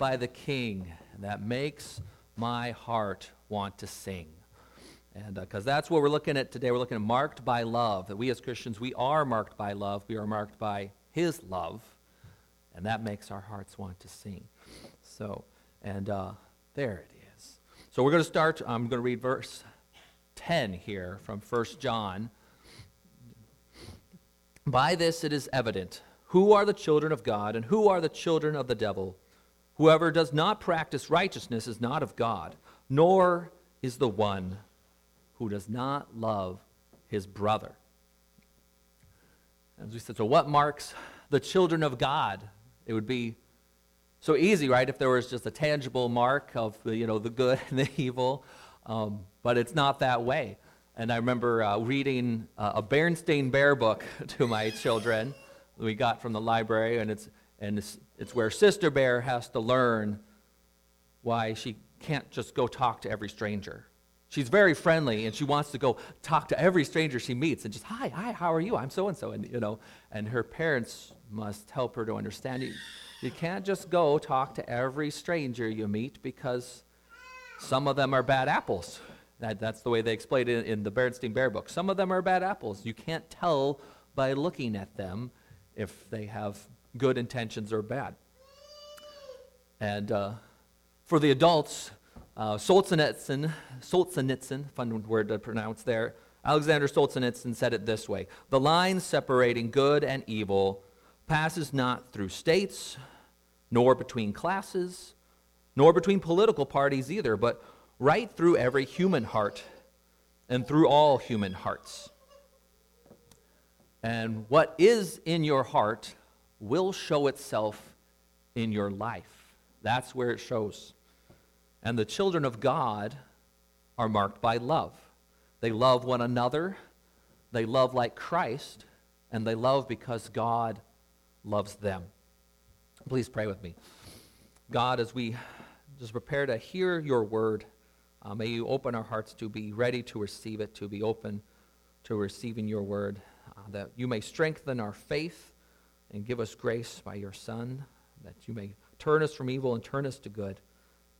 by the King that makes my heart want to sing. And because uh, that's what we're looking at today, we're looking at marked by love. That we as Christians, we are marked by love. We are marked by His love. And that makes our hearts want to sing. So, and uh, there it is. So we're going to start, I'm going to read verse 10 here from 1 John. By this it is evident who are the children of God and who are the children of the devil. Whoever does not practice righteousness is not of God, nor is the one who does not love his brother. As we said, so what marks the children of God? It would be so easy, right, if there was just a tangible mark of the, you know, the good and the evil, um, but it's not that way. And I remember uh, reading uh, a Berenstain Bear book to my children we got from the library, and it's, and it's, it's where Sister Bear has to learn why she can't just go talk to every stranger. She's very friendly, and she wants to go talk to every stranger she meets, and just hi, hi, how are you? I'm so and so, and you know, and her parents must help her to understand you. You can't just go talk to every stranger you meet because some of them are bad apples. That, that's the way they explain it in, the Berenstain Bear book. Some of them are bad apples. You can't tell by looking at them if they have good intentions or bad. And uh, for the adults, uh, Solzhenitsyn, Solzhenitsyn, fun word to pronounce there, Alexander Solzhenitsyn said it this way The line separating good and evil passes not through states, nor between classes, nor between political parties either, but right through every human heart and through all human hearts. And what is in your heart will show itself in your life. That's where it shows. And the children of God are marked by love. They love one another, they love like Christ, and they love because God loves them. Please pray with me. God, as we just prepare to hear your word, uh, may you open our hearts to be ready to receive it, to be open to receiving your word that you may strengthen our faith and give us grace by your Son, that you may turn us from evil and turn us to good,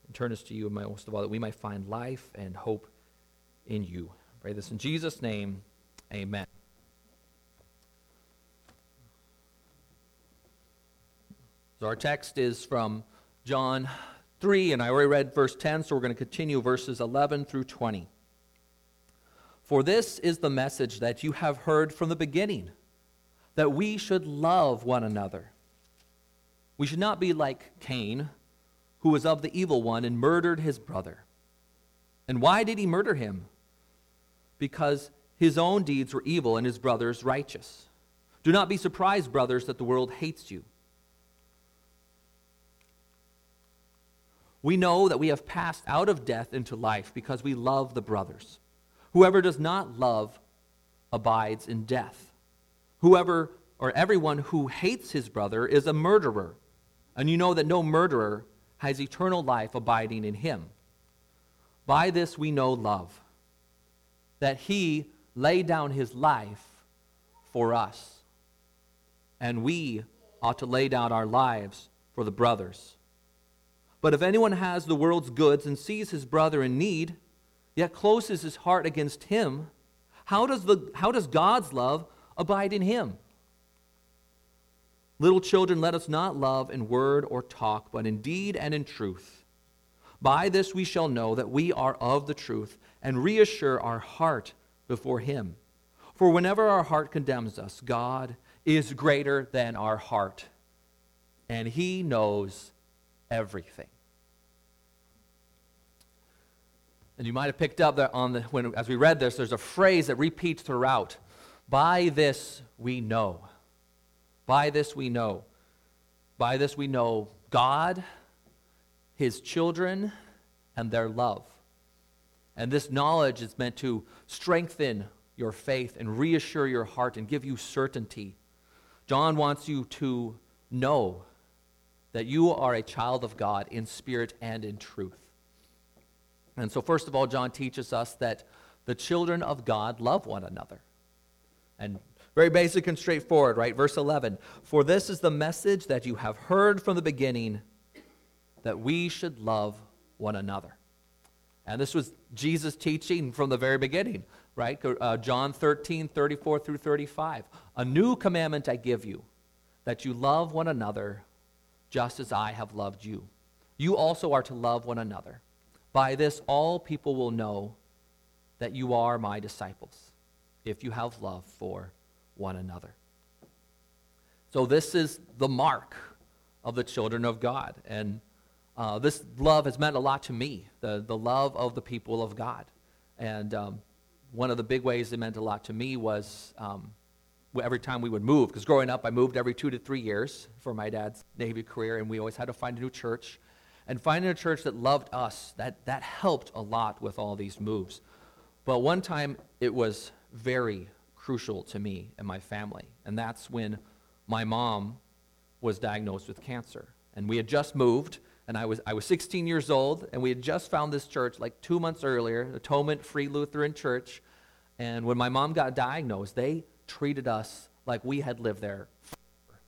and turn us to you, and most of all, that we might find life and hope in you. I pray this in Jesus' name. Amen. So our text is from John 3, and I already read verse 10, so we're going to continue verses 11 through 20. For this is the message that you have heard from the beginning that we should love one another. We should not be like Cain, who was of the evil one and murdered his brother. And why did he murder him? Because his own deeds were evil and his brother's righteous. Do not be surprised, brothers, that the world hates you. We know that we have passed out of death into life because we love the brothers. Whoever does not love abides in death. Whoever or everyone who hates his brother is a murderer. And you know that no murderer has eternal life abiding in him. By this we know love, that he laid down his life for us. And we ought to lay down our lives for the brothers. But if anyone has the world's goods and sees his brother in need, yet closes his heart against him, how does, the, how does God's love abide in him? Little children, let us not love in word or talk, but in deed and in truth. By this we shall know that we are of the truth and reassure our heart before him. For whenever our heart condemns us, God is greater than our heart, and he knows everything. And you might have picked up that on the, when, as we read this, there's a phrase that repeats throughout. By this we know. By this we know. By this we know God, His children, and their love. And this knowledge is meant to strengthen your faith and reassure your heart and give you certainty. John wants you to know that you are a child of God in spirit and in truth. And so, first of all, John teaches us that the children of God love one another. And very basic and straightforward, right? Verse 11 For this is the message that you have heard from the beginning that we should love one another. And this was Jesus' teaching from the very beginning, right? Uh, John 13, 34 through 35. A new commandment I give you, that you love one another just as I have loved you. You also are to love one another. By this, all people will know that you are my disciples, if you have love for one another. So, this is the mark of the children of God. And uh, this love has meant a lot to me, the, the love of the people of God. And um, one of the big ways it meant a lot to me was um, every time we would move, because growing up, I moved every two to three years for my dad's Navy career, and we always had to find a new church. And finding a church that loved us, that, that helped a lot with all these moves. But one time, it was very crucial to me and my family, and that's when my mom was diagnosed with cancer. And we had just moved, and I was, I was 16 years old, and we had just found this church like two months earlier, Atonement Free Lutheran Church. And when my mom got diagnosed, they treated us like we had lived there,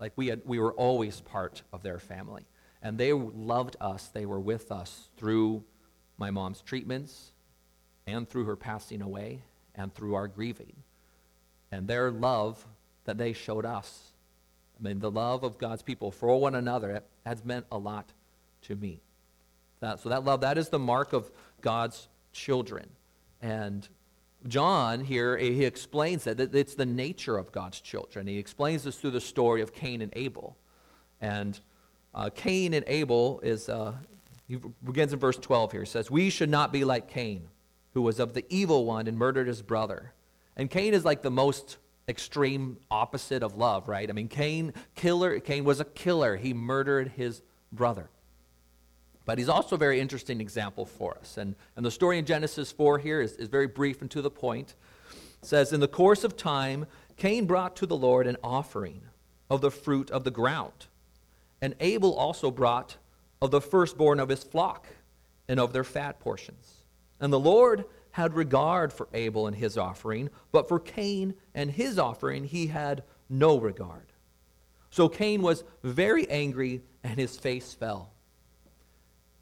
like we, had, we were always part of their family. And they loved us, they were with us through my mom's treatments, and through her passing away, and through our grieving. And their love that they showed us, I mean, the love of God's people for one another, has meant a lot to me. That, so that love, that is the mark of God's children. And John here, he explains that, that it's the nature of God's children. He explains this through the story of Cain and Abel. And uh, Cain and Abel is, uh, he begins in verse 12 here. He says, We should not be like Cain, who was of the evil one and murdered his brother. And Cain is like the most extreme opposite of love, right? I mean, Cain, killer, Cain was a killer. He murdered his brother. But he's also a very interesting example for us. And, and the story in Genesis 4 here is, is very brief and to the point. It says, In the course of time, Cain brought to the Lord an offering of the fruit of the ground. And Abel also brought of the firstborn of his flock and of their fat portions. And the Lord had regard for Abel and his offering, but for Cain and his offering he had no regard. So Cain was very angry, and his face fell.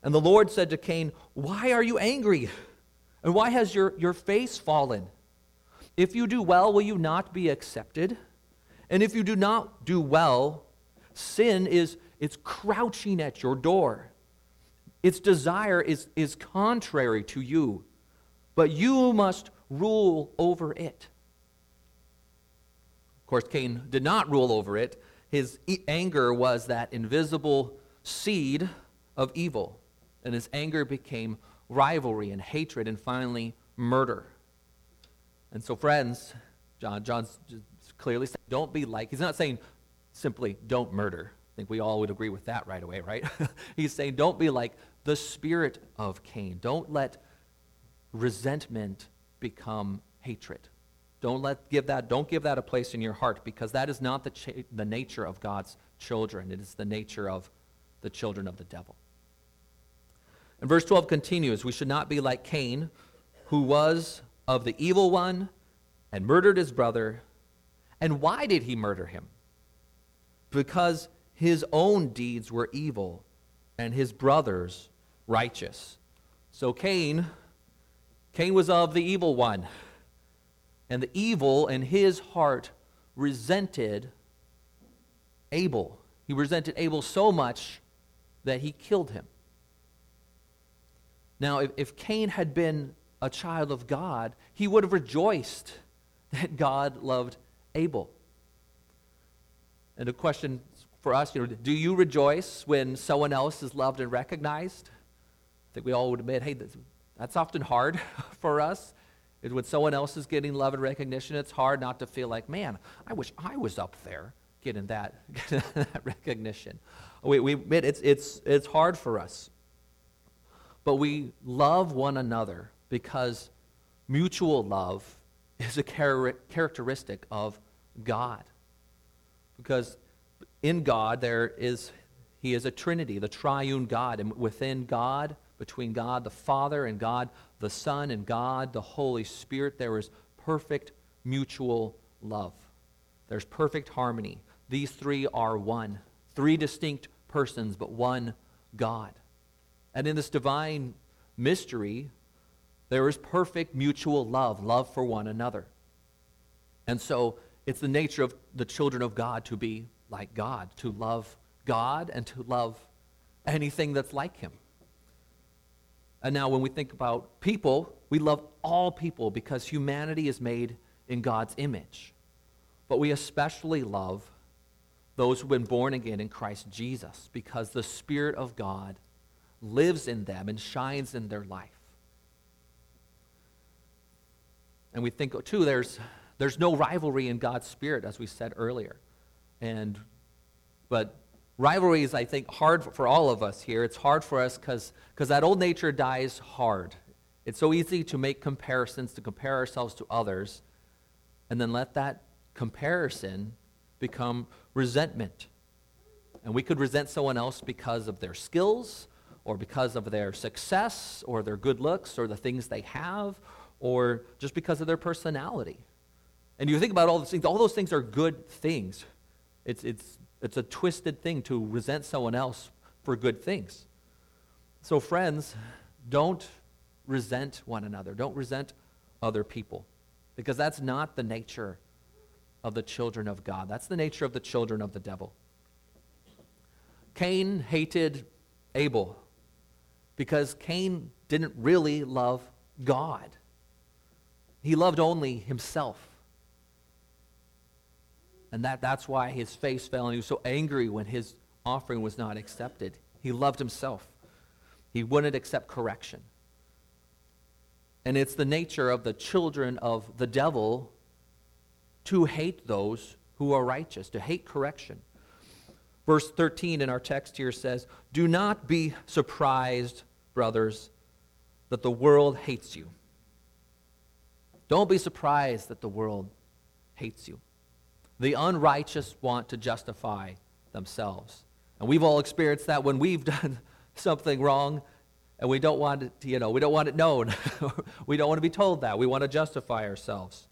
And the Lord said to Cain, Why are you angry? And why has your, your face fallen? If you do well, will you not be accepted? And if you do not do well, sin is it's crouching at your door. Its desire is, is contrary to you, but you must rule over it. Of course, Cain did not rule over it. His anger was that invisible seed of evil and his anger became rivalry and hatred and finally murder. And so, friends, John, John's clearly saying, don't be like, he's not saying simply don't murder. I think we all would agree with that right away, right? he's saying don't be like the spirit of Cain. Don't let resentment become hatred. Don't let give that don't give that a place in your heart because that is not the cha- the nature of God's children. It is the nature of the children of the devil. And verse 12 continues We should not be like Cain, who was of the evil one and murdered his brother. And why did he murder him? Because his own deeds were evil and his brothers righteous. So Cain, Cain was of the evil one. And the evil in his heart resented Abel. He resented Abel so much that he killed him. Now, if, if Cain had been a child of God, he would have rejoiced that God loved Abel. And the question for us, you know, do you rejoice when someone else is loved and recognized? I think we all would admit, hey, that's often hard for us. When someone else is getting love and recognition, it's hard not to feel like, man, I wish I was up there getting that, getting that recognition. We, we admit it's, it's, it's hard for us but we love one another because mutual love is a char- characteristic of God. Because in God, there is, He is a Trinity, the triune God. And within God, between God the Father and God the Son and God the Holy Spirit, there is perfect mutual love. There's perfect harmony. These three are one. Three distinct persons, but one God. And in this divine mystery, there is perfect mutual love, love for one another. And so it's the nature of the children of God to be like God, to love God and to love anything that's like Him. And now, when we think about people, we love all people because humanity is made in God's image. But we especially love those who've been born again in Christ Jesus because the Spirit of God lives in them and shines in their life. And we think, oh, too, there's, there's no rivalry in God's Spirit, as we said earlier. And, but rivalry is, I think, hard for all of us here. It's hard for us because that old nature dies hard. It's so easy to make comparisons, to compare ourselves to others, and then let that comparison become resentment. And we could resent someone else because of their skills, or because of their success, or their good looks, or the things they have, or just because of their personality. And you think about all those things, all those things are good things. It's, it's, it's a twisted thing to resent someone else for good things. So, friends, don't resent one another. Don't resent other people because that's not the nature of the children of God. That's the nature of the children of the devil. Cain hated Abel because Cain didn't really love God. He loved only himself. And that, that's why his face fell, and he was so angry when his offering was not accepted. He loved himself. He wouldn't accept correction. And it's the nature of the children of the devil to hate those who are righteous, to hate correction. Verse 13 in our text here says, Do not be surprised, brothers, that the world hates you. Don't be surprised that the world hates you. The unrighteous want to justify themselves. And we've all experienced that when we've done something wrong and we don't want it, you know, we don't want it known. we don't want to be told that. We want to justify ourselves.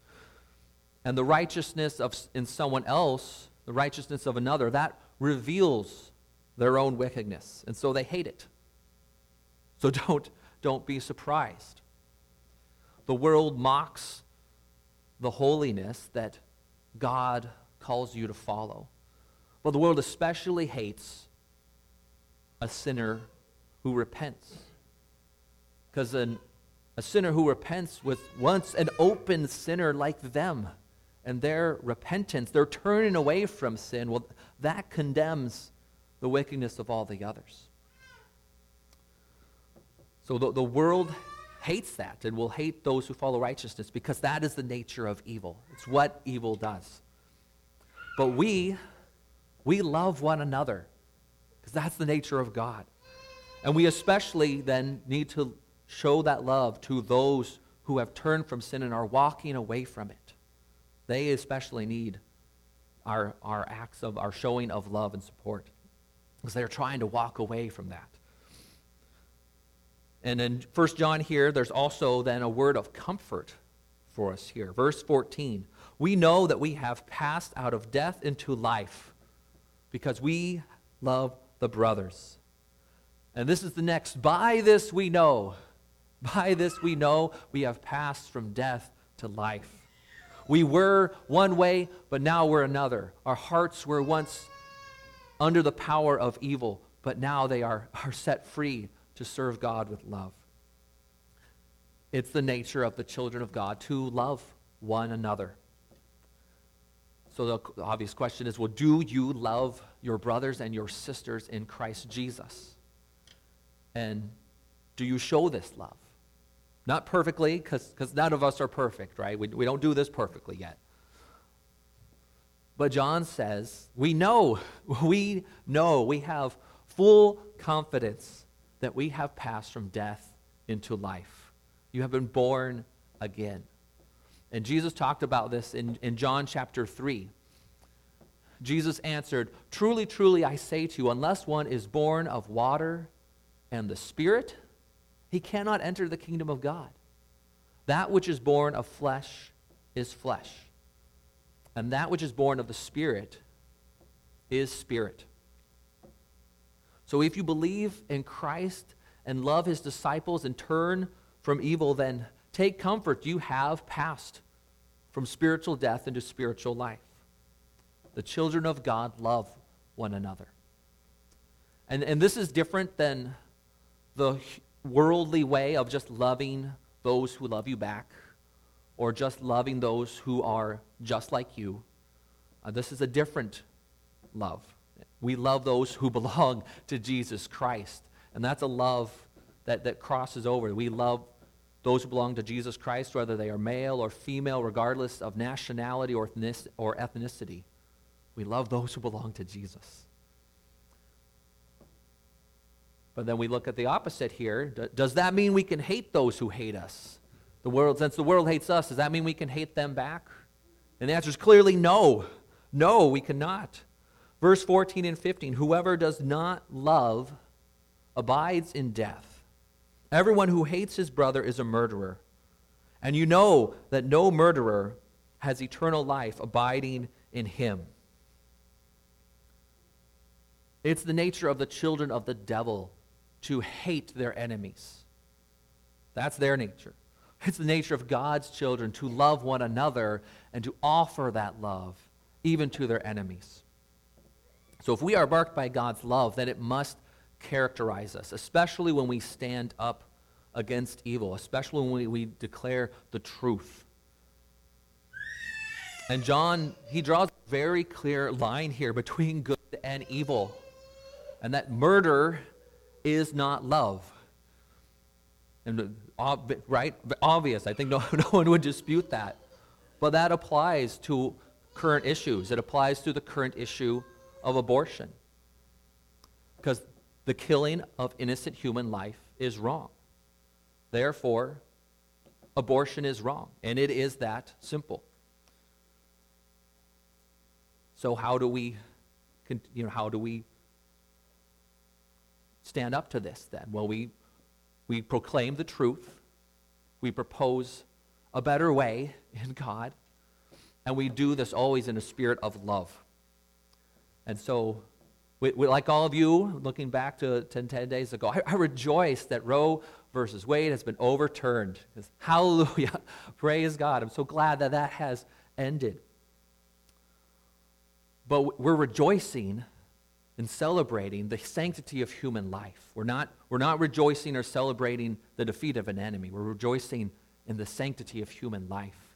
And the righteousness of in someone else, the righteousness of another, that reveals their own wickedness. And so they hate it. So don't don't be surprised. The world mocks the holiness that God calls you to follow. But the world especially hates a sinner who repents. Because a sinner who repents was once an open sinner like them. And their repentance, their turning away from sin, well, that condemns the wickedness of all the others. So the, the world hates that and will hate those who follow righteousness because that is the nature of evil. It's what evil does. But we, we love one another because that's the nature of God. And we especially then need to show that love to those who have turned from sin and are walking away from it. They especially need our, our acts of our showing of love and support because they're trying to walk away from that. And in 1 John here, there's also then a word of comfort for us here. Verse 14 We know that we have passed out of death into life because we love the brothers. And this is the next. By this we know. By this we know we have passed from death to life. We were one way, but now we're another. Our hearts were once under the power of evil, but now they are, are set free to serve God with love. It's the nature of the children of God to love one another. So the obvious question is well, do you love your brothers and your sisters in Christ Jesus? And do you show this love? Not perfectly, because none of us are perfect, right? We, we don't do this perfectly yet. But John says, we know, we know, we have full confidence that we have passed from death into life. You have been born again. And Jesus talked about this in, in John chapter 3. Jesus answered, Truly, truly, I say to you, unless one is born of water and the Spirit, he cannot enter the kingdom of God. That which is born of flesh is flesh, and that which is born of the Spirit is spirit. So if you believe in Christ and love his disciples and turn from evil, then take comfort. You have passed from spiritual death into spiritual life. The children of God love one another. And, and this is different than the worldly way of just loving those who love you back or just loving those who are just like you. Uh, this is a different love. We love those who belong to Jesus Christ. And that's a love that, that crosses over. We love those who belong to Jesus Christ, whether they are male or female, regardless of nationality or ethnicity. We love those who belong to Jesus. But then we look at the opposite here. Does that mean we can hate those who hate us? The world, since the world hates us, does that mean we can hate them back? And the answer is clearly no. No, we cannot. Verse 14 and 15 Whoever does not love abides in death. Everyone who hates his brother is a murderer. And you know that no murderer has eternal life abiding in him. It's the nature of the children of the devil to hate their enemies. That's their nature. It's the nature of God's children to love one another and to offer that love even to their enemies. So if we are marked by God's love, then it must characterize us, especially when we stand up against evil, especially when we, we declare the truth. And John, he draws a very clear line here between good and evil. And that murder is not love. And right? Obvious. I think no, no one would dispute that. But that applies to current issues. It applies to the current issue of abortion. Because the killing of innocent human life is wrong. Therefore, abortion is wrong. And it is that simple. So how do we you know how do we stand up to this then? Well, we we proclaim the truth. We propose a better way in God. And we do this always in a spirit of love. And so, we, we, like all of you, looking back to 10, 10 days ago, I, I rejoice that Roe versus Wade has been overturned. Hallelujah. Praise God. I'm so glad that that has ended. But we're rejoicing and celebrating the sanctity of human life. We're not, we're not rejoicing or celebrating the defeat of an enemy. We're rejoicing in the sanctity of human life.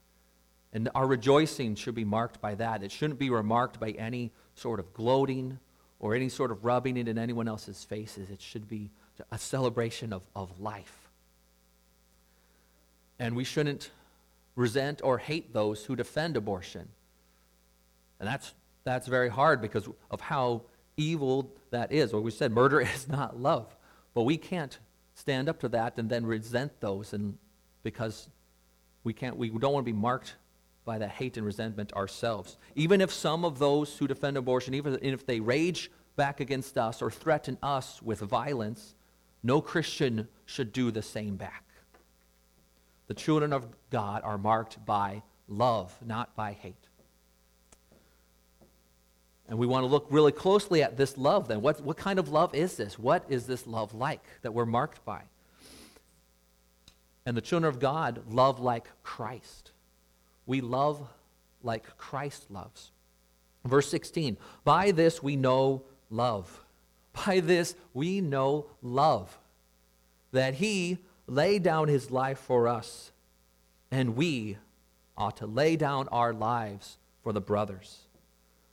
And our rejoicing should be marked by that. It shouldn't be remarked by any sort of gloating or any sort of rubbing it in anyone else's faces. It should be a celebration of, of life. And we shouldn't resent or hate those who defend abortion. And that's, that's very hard because of how evil that is. Or we said murder is not love. But we can't stand up to that and then resent those and because we can't we don't want to be marked by that hate and resentment ourselves. Even if some of those who defend abortion, even if they rage back against us or threaten us with violence, no Christian should do the same back. The children of God are marked by love, not by hate. And we want to look really closely at this love then. What, what kind of love is this? What is this love like that we're marked by? And the children of God love like Christ. We love like Christ loves. Verse 16 By this we know love. By this we know love. That he laid down his life for us, and we ought to lay down our lives for the brothers.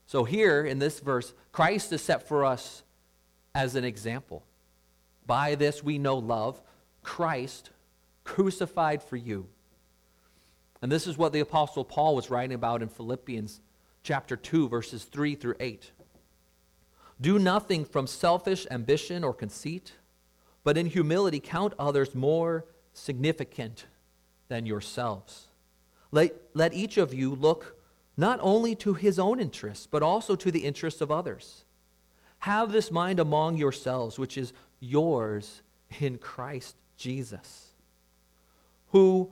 So, here in this verse, Christ is set for us as an example. By this we know love, Christ crucified for you. And this is what the Apostle Paul was writing about in Philippians chapter 2, verses 3 through 8. Do nothing from selfish ambition or conceit, but in humility count others more significant than yourselves. Let, let each of you look not only to his own interests, but also to the interests of others. Have this mind among yourselves, which is yours in Christ Jesus, who,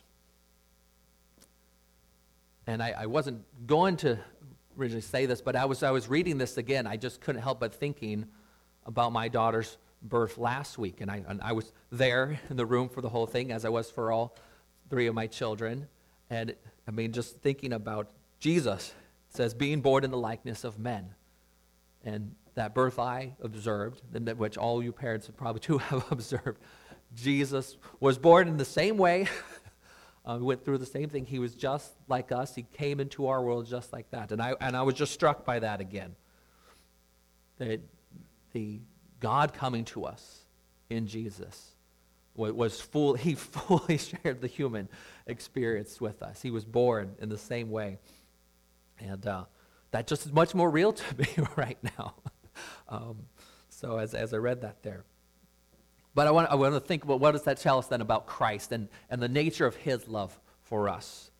And I, I wasn't going to originally say this, but I was, I was reading this again. I just couldn't help but thinking about my daughter's birth last week. And I, and I was there in the room for the whole thing, as I was for all three of my children. And I mean, just thinking about Jesus says, being born in the likeness of men. And that birth I observed, which all you parents probably too have observed, Jesus was born in the same way uh, went through the same thing. He was just like us. He came into our world just like that. And I, and I was just struck by that again. That the God coming to us in Jesus was full, he fully shared the human experience with us. He was born in the same way. And uh, that just is much more real to me right now. Um, so as, as I read that there. But I want, I want to think about what does that tell us then about Christ and, and the nature of his love for us?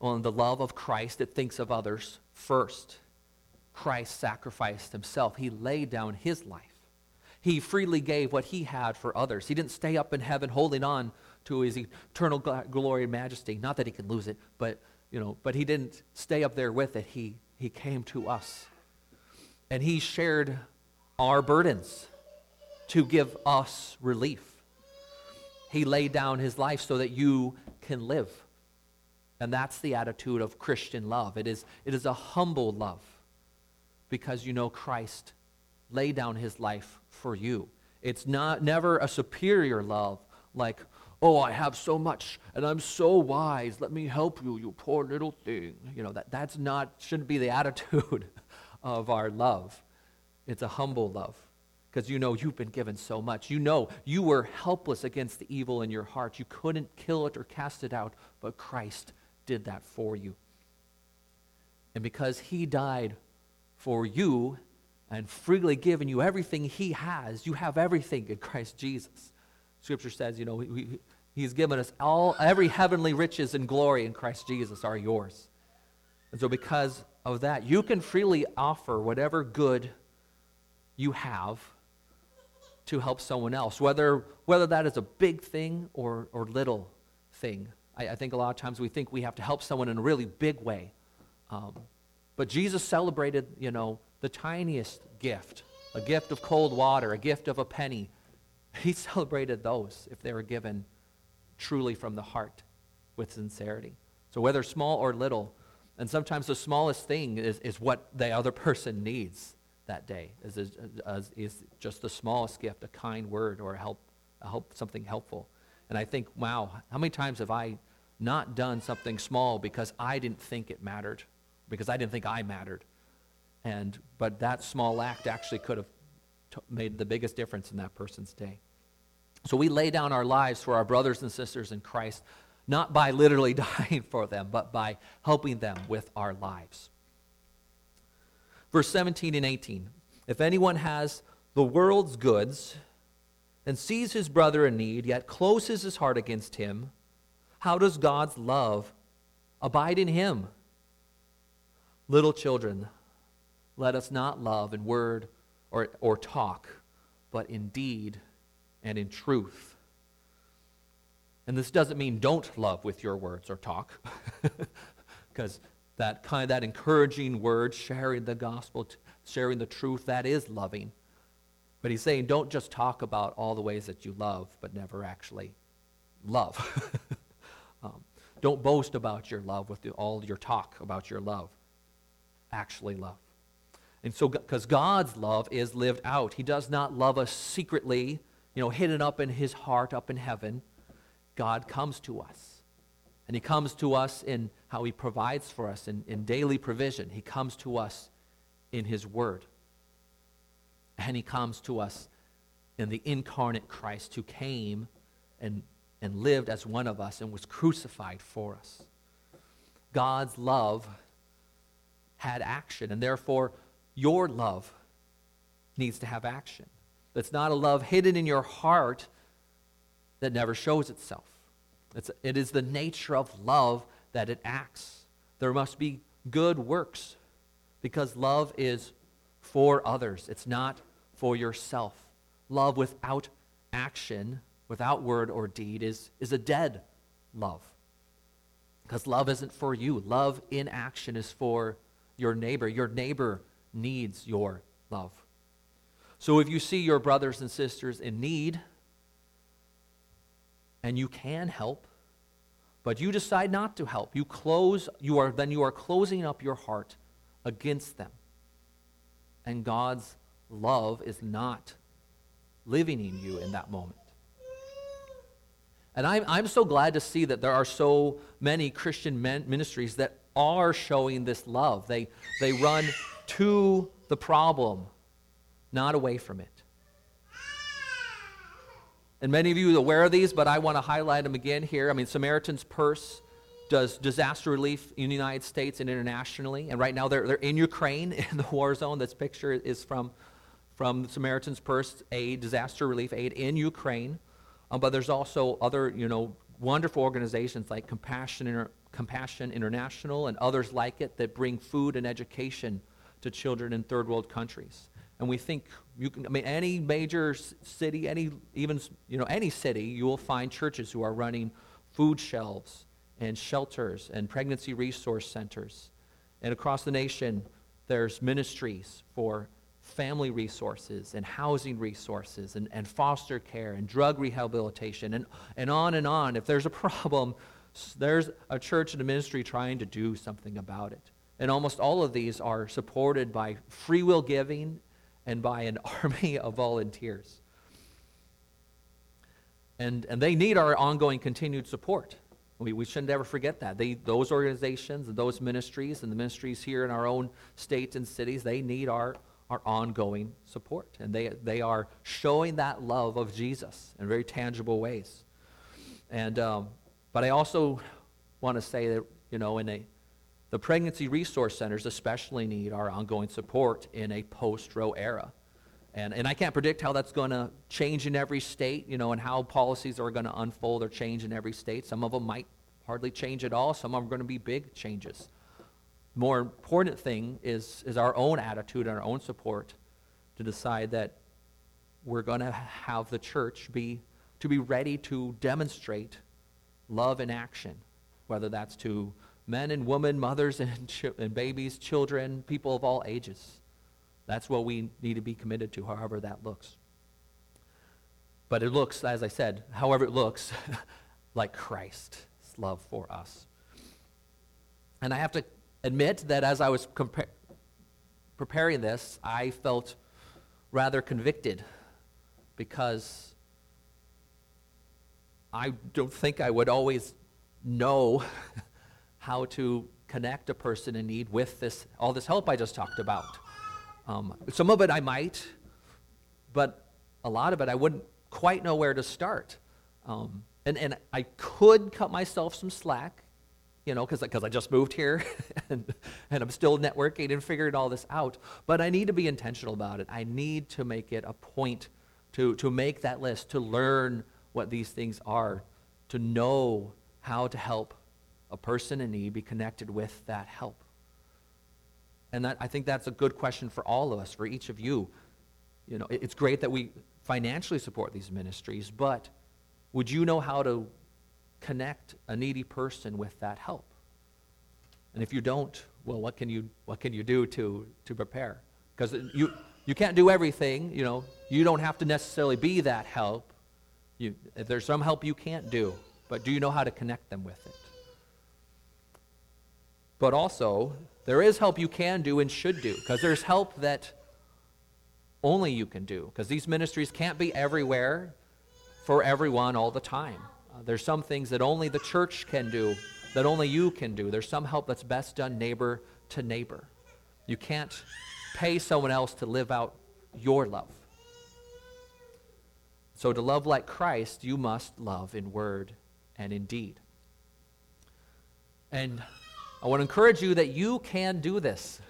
Well, in the love of Christ, it thinks of others first. Christ sacrificed himself, he laid down his life. He freely gave what he had for others. He didn't stay up in heaven holding on to his eternal glory and majesty. Not that he could lose it, but you know, but he didn't stay up there with it. He he came to us. And he shared our burdens to give us relief. He laid down his life so that you can live. And that's the attitude of Christian love. It is, it is a humble love because you know Christ laid down his life for you. It's not never a superior love like, oh, I have so much and I'm so wise. Let me help you, you poor little thing. You know, that, that's not, shouldn't be the attitude of our love. It's a humble love because you know you've been given so much. You know you were helpless against the evil in your heart. You couldn't kill it or cast it out, but Christ did that for you. And because he died for you and freely given you everything he has, you have everything in Christ Jesus. Scripture says, you know, he, he's given us all, every heavenly riches and glory in Christ Jesus are yours. And so, because of that, you can freely offer whatever good you have to help someone else, whether, whether that is a big thing or, or little thing. I, I think a lot of times we think we have to help someone in a really big way. Um, but Jesus celebrated, you know, the tiniest gift, a gift of cold water, a gift of a penny. He celebrated those if they were given truly from the heart with sincerity. So whether small or little, and sometimes the smallest thing is, is what the other person needs that day is, is, is just the smallest gift, a kind word or a help, a help, something helpful. And I think, wow, how many times have I not done something small because I didn't think it mattered, because I didn't think I mattered? And, but that small act actually could have t- made the biggest difference in that person's day. So we lay down our lives for our brothers and sisters in Christ, not by literally dying for them, but by helping them with our lives. Verse 17 and 18. If anyone has the world's goods and sees his brother in need, yet closes his heart against him, how does God's love abide in him? Little children, let us not love in word or, or talk, but in deed and in truth. And this doesn't mean don't love with your words or talk, because that kind of that encouraging word, sharing the gospel, sharing the truth, that is loving. But he's saying don't just talk about all the ways that you love, but never actually love. um, don't boast about your love with the, all your talk about your love. Actually love. And so, because God's love is lived out, He does not love us secretly, you know, hidden up in His heart, up in heaven. God comes to us. And He comes to us in how He provides for us in, in daily provision. He comes to us in His Word. And He comes to us in the incarnate Christ who came and, and lived as one of us and was crucified for us. God's love had action, and therefore your love needs to have action. It's not a love hidden in your heart that never shows itself. It's, it is the nature of love that it acts. There must be good works because love is for others, it's not for yourself. Love without action, without word or deed, is, is a dead love. Because love isn't for you. Love in action is for your neighbor. Your neighbor needs your love. So if you see your brothers and sisters in need, and you can help, but you decide not to help, you close, you are then you are closing up your heart against them. And God's love is not living in you in that moment. And I'm, I'm so glad to see that there are so many Christian men, ministries that are showing this love. They, they run to the problem, not away from it. And many of you are aware of these, but I want to highlight them again here. I mean, Samaritan's Purse does disaster relief in the United States and internationally. And right now they're, they're in Ukraine in the war zone. This picture is from, from Samaritan's Purse aid, disaster relief aid in Ukraine. Um, but there's also other, you know, wonderful organizations like Compassion, Inter- Compassion International and others like it that bring food and education to children in third world countries. And we think you can, I mean, any major city, any, even, you know, any city, you will find churches who are running food shelves and shelters and pregnancy resource centers. And across the nation, there's ministries for family resources and housing resources and, and foster care and drug rehabilitation and, and on and on. If there's a problem, there's a church and a ministry trying to do something about it. And almost all of these are supported by free will giving and by an army of volunteers. And, and they need our ongoing continued support. We, we shouldn't ever forget that. They, those organizations and those ministries and the ministries here in our own states and cities, they need our, our ongoing support. And they, they are showing that love of Jesus in very tangible ways. And, um, but I also want to say that, you know, in a, the pregnancy resource centers especially need our ongoing support in a post-Roe era. And, and I can't predict how that's going to change in every state, you know, and how policies are going to unfold or change in every state. Some of them might hardly change at all. Some of them are going to be big changes more important thing is, is our own attitude and our own support to decide that we're going to have the church be to be ready to demonstrate love in action whether that's to men and women mothers and, ch- and babies children people of all ages. That's what we need to be committed to however that looks. But it looks as i said however it looks like christ's love for us. And i have to admit that as I was compa- preparing this, I felt rather convicted because I don't think I would always know how to connect a person in need with this all this help I just talked about. Um, some of it I might, but a lot of it I wouldn't quite know where to start. Um, and, and I could cut myself some slack you know, because I just moved here and, and I'm still networking and figuring all this out. But I need to be intentional about it. I need to make it a point to, to make that list, to learn what these things are, to know how to help a person in need be connected with that help. And that, I think that's a good question for all of us, for each of you. You know, it's great that we financially support these ministries, but would you know how to connect a needy person with that help. And if you don't, well, what can you, what can you do to, to prepare? Because you, you can't do everything, you know. You don't have to necessarily be that help. You, there's some help you can't do, but do you know how to connect them with it? But also, there is help you can do and should do, because there's help that only you can do, because these ministries can't be everywhere for everyone all the time. Uh, there's some things that only the church can do, that only you can do. There's some help that's best done neighbor to neighbor. You can't pay someone else to live out your love. So, to love like Christ, you must love in word and in deed. And I want to encourage you that you can do this.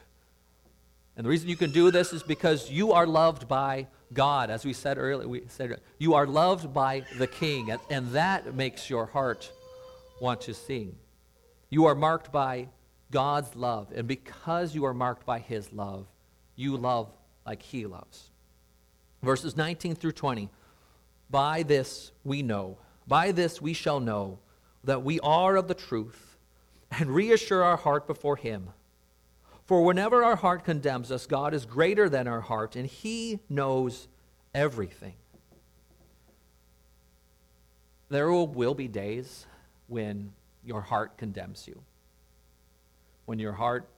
And the reason you can do this is because you are loved by God. As we said earlier, we said you are loved by the King, and, and that makes your heart want to sing. You are marked by God's love. And because you are marked by his love, you love like he loves. Verses 19 through 20. By this we know, by this we shall know that we are of the truth and reassure our heart before him. For whenever our heart condemns us, God is greater than our heart, and he knows everything. There will be days when your heart condemns you. When your heart,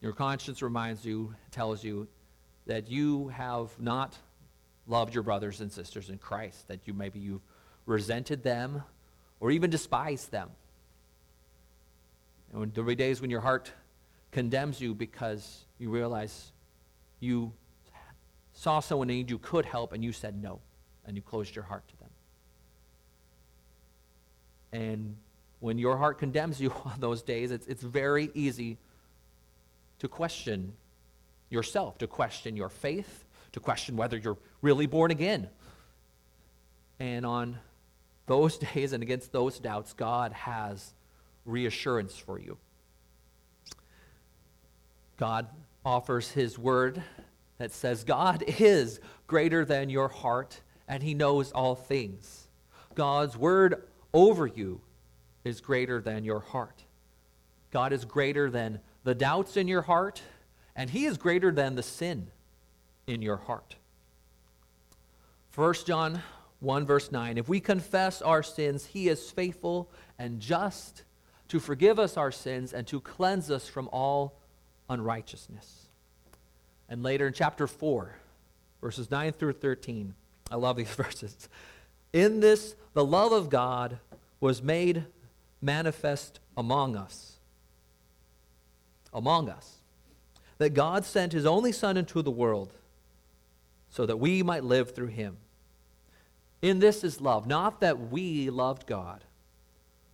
your conscience reminds you, tells you that you have not loved your brothers and sisters in Christ, that you maybe you've resented them or even despised them. And there'll be days when your heart condemns you because you realize you saw someone in need you could help and you said no, and you closed your heart to them. And when your heart condemns you on those days, it's, it's very easy to question yourself, to question your faith, to question whether you're really born again. And on those days and against those doubts, God has reassurance for you. God offers his word that says, God is greater than your heart, and he knows all things. God's word over you is greater than your heart. God is greater than the doubts in your heart, and he is greater than the sin in your heart. 1 John 1, verse 9 If we confess our sins, he is faithful and just to forgive us our sins and to cleanse us from all unrighteousness. And later in chapter 4, verses 9 through 13, I love these verses. In this, the love of God was made manifest among us. Among us. That God sent his only Son into the world so that we might live through him. In this is love, not that we loved God,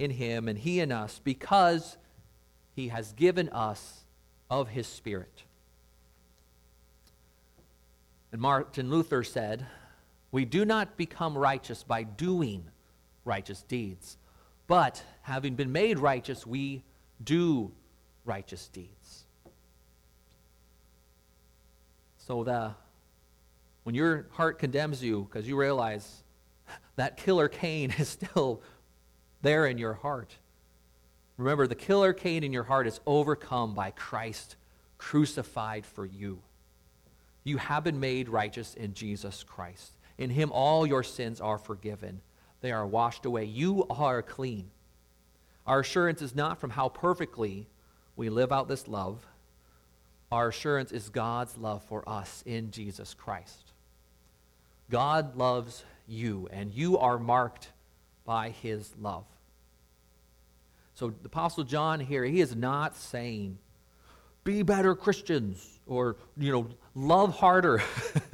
in him and he in us because he has given us of his Spirit. And Martin Luther said, We do not become righteous by doing righteous deeds, but having been made righteous, we do righteous deeds. So the when your heart condemns you because you realize that killer Cain is still there in your heart. Remember, the killer Cain in your heart is overcome by Christ crucified for you. You have been made righteous in Jesus Christ. In him, all your sins are forgiven, they are washed away. You are clean. Our assurance is not from how perfectly we live out this love. Our assurance is God's love for us in Jesus Christ. God loves you, and you are marked by his love. So the Apostle John here, he is not saying, be better Christians, or, you know, love harder,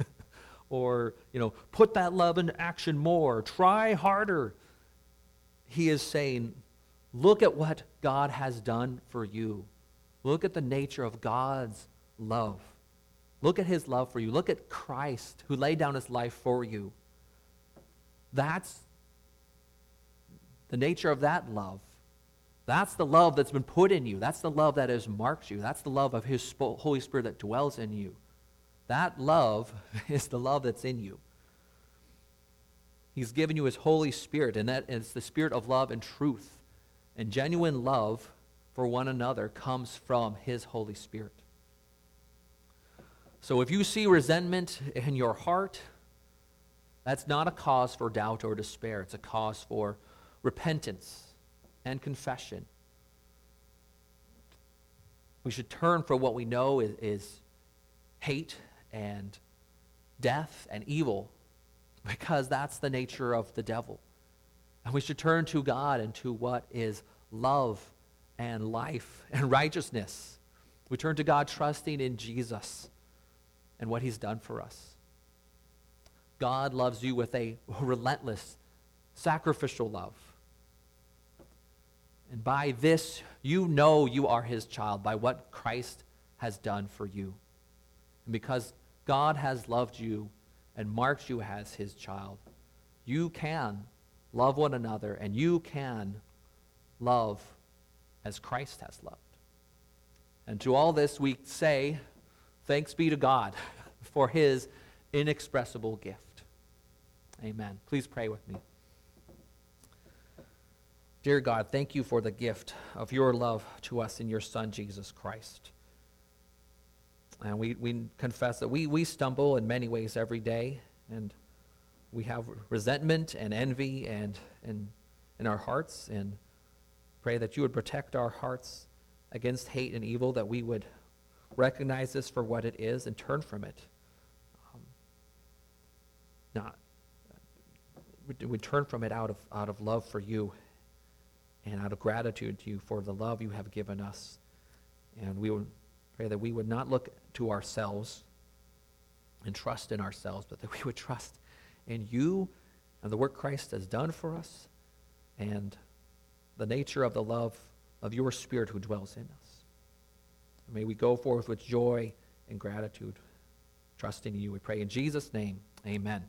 or, you know, put that love into action more, try harder. He is saying, look at what God has done for you. Look at the nature of God's love. Look at his love for you. Look at Christ who laid down his life for you. That's the nature of that love. That's the love that's been put in you. That's the love that has marked you. That's the love of His Holy Spirit that dwells in you. That love is the love that's in you. He's given you His Holy Spirit, and that is the Spirit of love and truth. And genuine love for one another comes from His Holy Spirit. So if you see resentment in your heart, that's not a cause for doubt or despair. It's a cause for repentance and confession. We should turn from what we know is, is hate and death and evil because that's the nature of the devil. And we should turn to God and to what is love and life and righteousness. We turn to God trusting in Jesus and what he's done for us. God loves you with a relentless, sacrificial love. And by this, you know you are his child, by what Christ has done for you. And because God has loved you and marked you as his child, you can love one another and you can love as Christ has loved. And to all this, we say, thanks be to God for his inexpressible gift. Amen. Please pray with me. Dear God, thank you for the gift of your love to us in your Son, Jesus Christ. And we, we confess that we, we stumble in many ways every day, and we have resentment and envy and, and in our hearts, and pray that you would protect our hearts against hate and evil, that we would recognize this for what it is and turn from it. Um, not, we, we turn from it out of, out of love for you and out of gratitude to you for the love you have given us. And we would pray that we would not look to ourselves and trust in ourselves, but that we would trust in you and the work Christ has done for us and the nature of the love of your Spirit who dwells in us. May we go forth with joy and gratitude, trusting in you. We pray in Jesus' name. Amen.